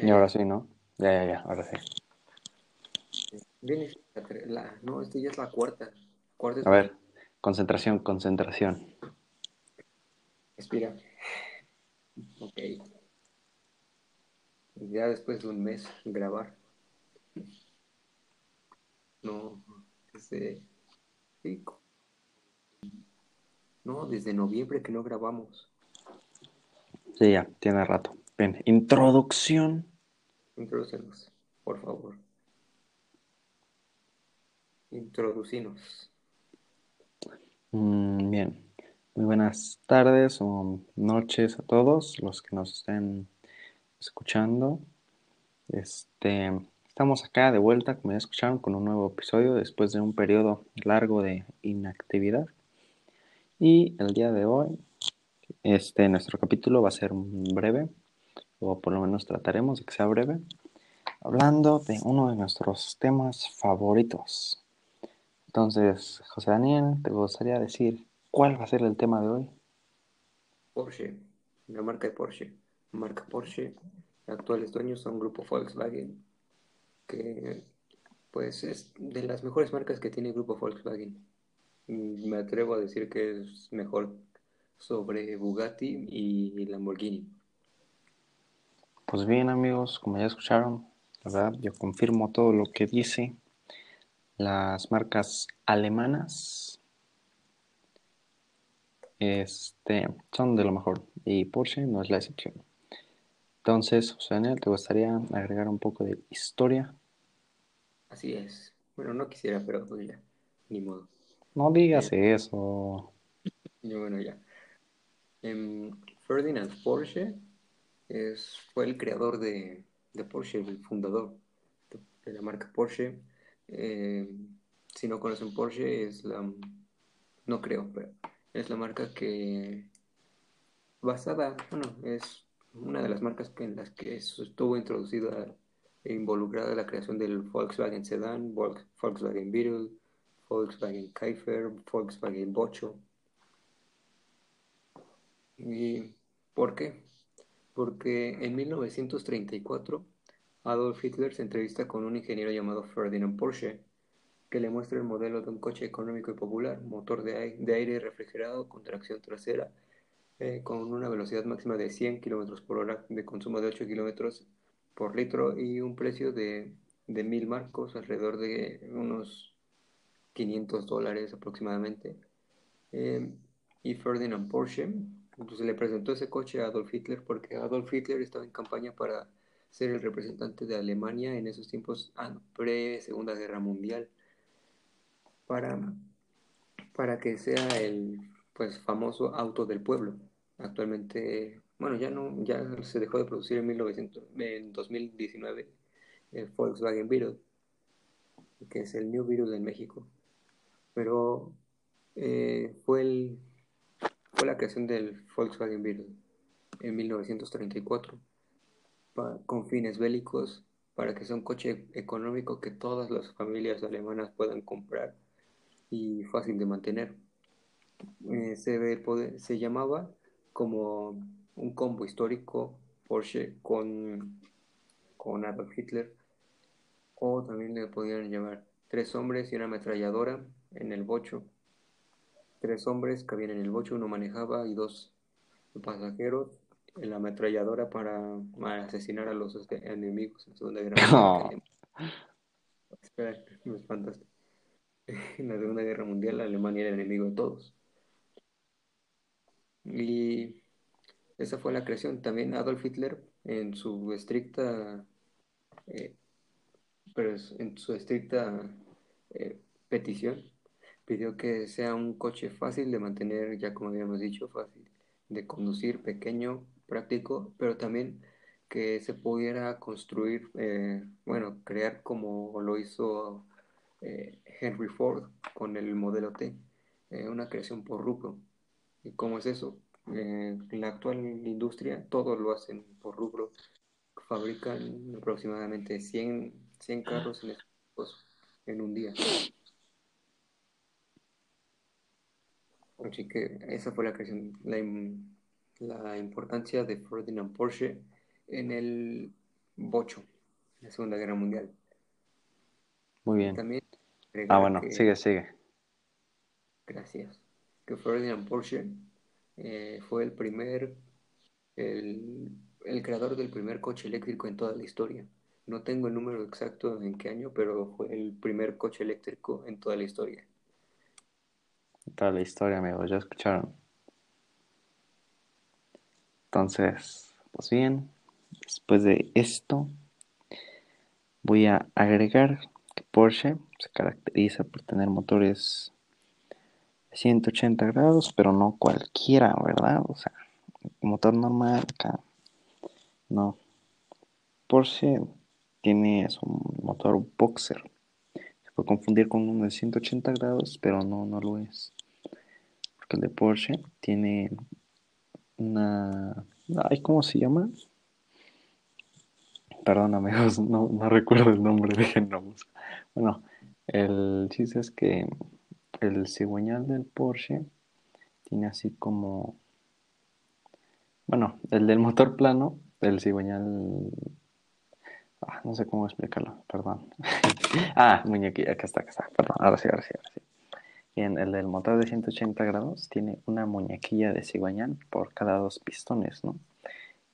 Y ahora sí, ¿no? Ya, ya, ya, ahora sí. Viene la, no, esta ya es la cuarta. cuarta es A ver, concentración, concentración. Respira. Ok. Ya después de un mes grabar. No, desde. sí, No, desde noviembre que no grabamos. Sí, ya, tiene rato. Bien, introducción. Introducenos, por favor. Introducinos. Mm, bien, muy buenas tardes o noches a todos los que nos estén escuchando. Este, estamos acá de vuelta, como ya escucharon, con un nuevo episodio después de un periodo largo de inactividad. Y el día de hoy, este, nuestro capítulo va a ser breve, o por lo menos trataremos de que sea breve, hablando de uno de nuestros temas favoritos. Entonces, José Daniel, ¿te gustaría decir cuál va a ser el tema de hoy? Porsche, la marca de Porsche. Marca Porsche, actuales dueños son Grupo Volkswagen, que pues es de las mejores marcas que tiene Grupo Volkswagen. Me atrevo a decir que es mejor sobre Bugatti y Lamborghini. Pues bien amigos, como ya escucharon, la verdad yo confirmo todo lo que dice las marcas alemanas este, son de lo mejor y Porsche no es la excepción. Entonces, José Daniel, ¿te gustaría agregar un poco de historia? Así es. Bueno, no quisiera, pero pues ya, ni modo. No digas eso. Yo, bueno, ya. Em, Ferdinand Porsche es, fue el creador de, de Porsche, el fundador de, la marca Porsche. Eh, si no conocen Porsche, es la. No creo, pero es la marca que. Basada, bueno, es una de las marcas en las que estuvo introducida e involucrada la creación del Volkswagen Sedan, Volkswagen Beetle, Volkswagen Kaifer, Volkswagen Bocho. ¿Y por qué? Porque en 1934 Adolf Hitler se entrevista con un ingeniero llamado Ferdinand Porsche, que le muestra el modelo de un coche económico y popular, motor de aire, refrigerado con tracción trasera, eh, con una velocidad máxima de 100 km por hora, de consumo de 8 km por litro y un precio de, de 1000 marcos, alrededor de unos 500 dólares aproximadamente. Eh, y Ferdinand Porsche entonces le presentó ese coche a Adolf Hitler porque Adolf Hitler estaba en campaña para ser el representante de Alemania en esos tiempos ah, pre-Segunda Guerra Mundial para, para que sea el pues famoso auto del pueblo. Actualmente, bueno, ya no ya se dejó de producir en 1900 en 2019 el Volkswagen Beetle, que es el New Beetle en México. Pero eh, fue el fue la creación del Volkswagen Beetle en 1934 con fines bélicos para que sea un coche económico que todas las familias alemanas puedan comprar y fácil de mantener. Eh, se, se llamaba como un combo histórico Porsche con, con Adolf Hitler o también le podían llamar tres hombres y una ametralladora en el bocho. Tres hombres que habían en el bocho, uno manejaba y dos pasajeros la ametralladora para, asesinar a los este, enemigos en Segunda Guerra Mundial. Espera, me espantaste. En la Segunda Guerra Mundial Alemania era el enemigo de todos. Y esa fue la creación. También Adolf Hitler, en su estricta, eh, pero en su estricta eh, petición, pidió que sea un coche fácil de mantener, ya como habíamos dicho, fácil de conducir, pequeño, práctico, pero también que se pudiera construir, eh, bueno, crear como lo hizo eh, Henry Ford con el modelo T, eh, una creación por rubro. ¿Y cómo es eso? en la actual industria todos lo hacen por rubro, fabrican aproximadamente 100, 100 carros en, en un día. Así que esa fue la creación, la, la importancia de Ferdinand Porsche en el bocho en la Segunda Guerra Mundial. Muy bien. También Ah, bueno, que- sigue, sigue. Gracias. Que Ferdinand Porsche eh, fue el primer, el, el creador del primer coche eléctrico en toda la historia. No tengo el número exacto en qué año, pero fue el primer coche eléctrico en toda la historia. Toda la historia, amigos, ya escucharon. Entonces, pues bien, después de esto, voy a agregar que Porsche se caracteriza por tener motores de 180 grados, pero no cualquiera, ¿verdad? O sea, motor normal acá. No. Porsche tiene su motor boxer. Se puede confundir con uno de 180 grados, pero no, no lo es. El de Porsche tiene una... Ay, ¿cómo se llama? Perdón, amigos, no, no recuerdo el nombre, déjenos. Bueno, el chiste es que el cigüeñal del Porsche tiene así como... Bueno, el del motor plano, el cigüeñal... Ah, no sé cómo explicarlo, perdón. ah, muñequilla, acá está, acá está, perdón, ahora sí, ahora sí, ahora sí. Bien, el del motor de 180 grados tiene una muñequilla de cigüeñal por cada dos pistones, ¿no?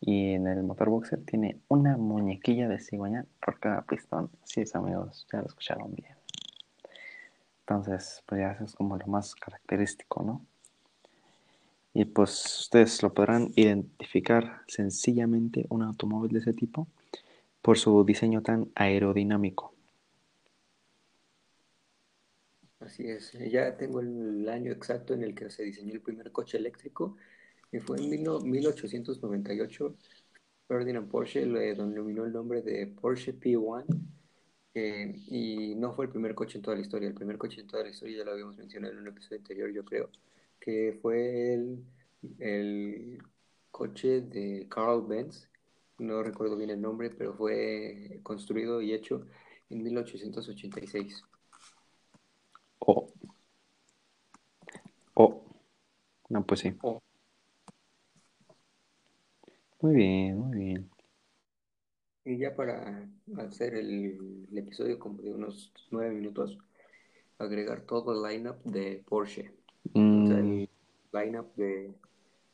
Y en el motor boxer tiene una muñequilla de cigüeñal por cada pistón. Así amigos, ya lo escucharon bien. Entonces, pues ya eso es como lo más característico, ¿no? Y pues ustedes lo podrán identificar sencillamente un automóvil de ese tipo por su diseño tan aerodinámico. Así es. Ya tengo el año exacto en el que se diseñó el primer coche eléctrico. Y fue en 1898. Ferdinand Porsche le denominó el nombre de Porsche P1. eh, y no fue el primer coche en toda la historia. El primer coche en toda la historia ya lo habíamos mencionado en un episodio anterior, yo creo, que fue el, el coche de Carl Benz. No recuerdo bien el nombre, pero fue construido y hecho en 1886. Oh. Oh. No, pues sí. Muy bien, muy bien. Y ya para hacer el, el episodio como de unos nueve minutos, agregar todo el lineup de Porsche. O sea, Mm, el lineup de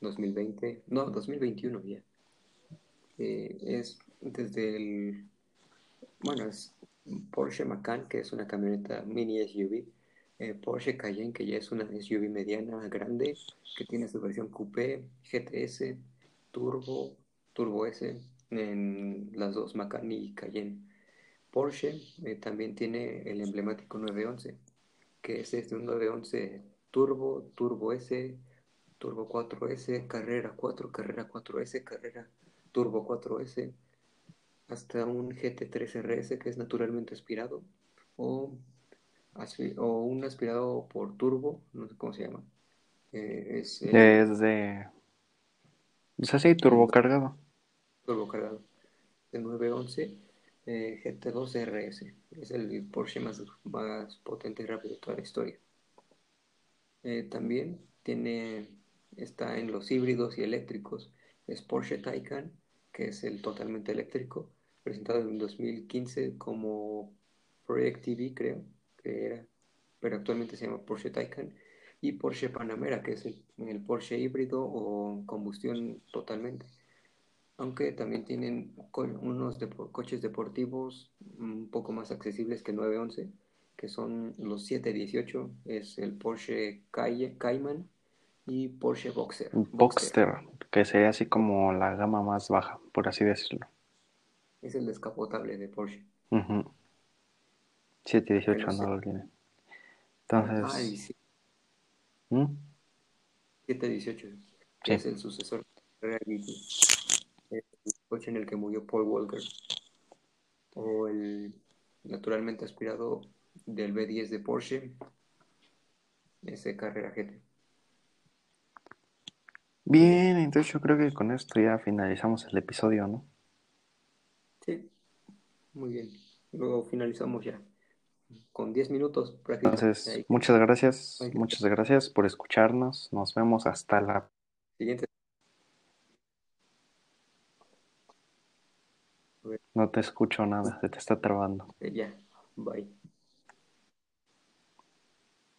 2020, no, 2021 ya. Eh, es desde el, bueno, es Porsche Macan, que es una camioneta mini SUV, eh, Porsche Cayenne, que ya es una SUV mediana, grande, que tiene su versión Coupé, GTS, Turbo, Turbo S, en las dos Macan y Cayenne. Porsche eh, también tiene el emblemático 911, que es este un 911 Turbo, Turbo S, Turbo 4S, Carrera 4, Carrera 4S, Carrera Turbo 4S, hasta un GT3 RS que es naturalmente aspirado, o, o un aspirado por turbo, no sé cómo se llama. Eh, es el es de. Pues así, turbo cargado. turbo cargado. El 911 eh, GT2 RS, es el Porsche más, más potente y rápido de toda la historia. Eh, también tiene, está en los híbridos y eléctricos. Es Porsche Taycan, que es el totalmente eléctrico, presentado en 2015 como Project TV, creo que era, pero actualmente se llama Porsche Taycan. Y Porsche Panamera, que es el, el Porsche híbrido o combustión totalmente. Aunque también tienen unos depo- coches deportivos un poco más accesibles que el 911, que son los 718, es el Porsche Caye- Cayman y Porsche Boxer. Boxster, que sería así como la gama más baja, por así decirlo. Es el descapotable de Porsche. Ujú. 718 Pero sí. no lo tiene. Y Entonces. sí, ¿Mm? 718, Sí. que es el sucesor de. El coche en el que murió Paul Walker. O el naturalmente aspirado del B10 de Porsche. Ese Carrera GT. Bien, entonces yo creo que con esto ya finalizamos el episodio, ¿no? Sí, muy bien. Luego finalizamos ya. Con 10 minutos prácticamente. Entonces, muchas gracias, muchas gracias por escucharnos. Nos vemos hasta la Siguiente No te escucho nada, se te está trabando. ya, bye.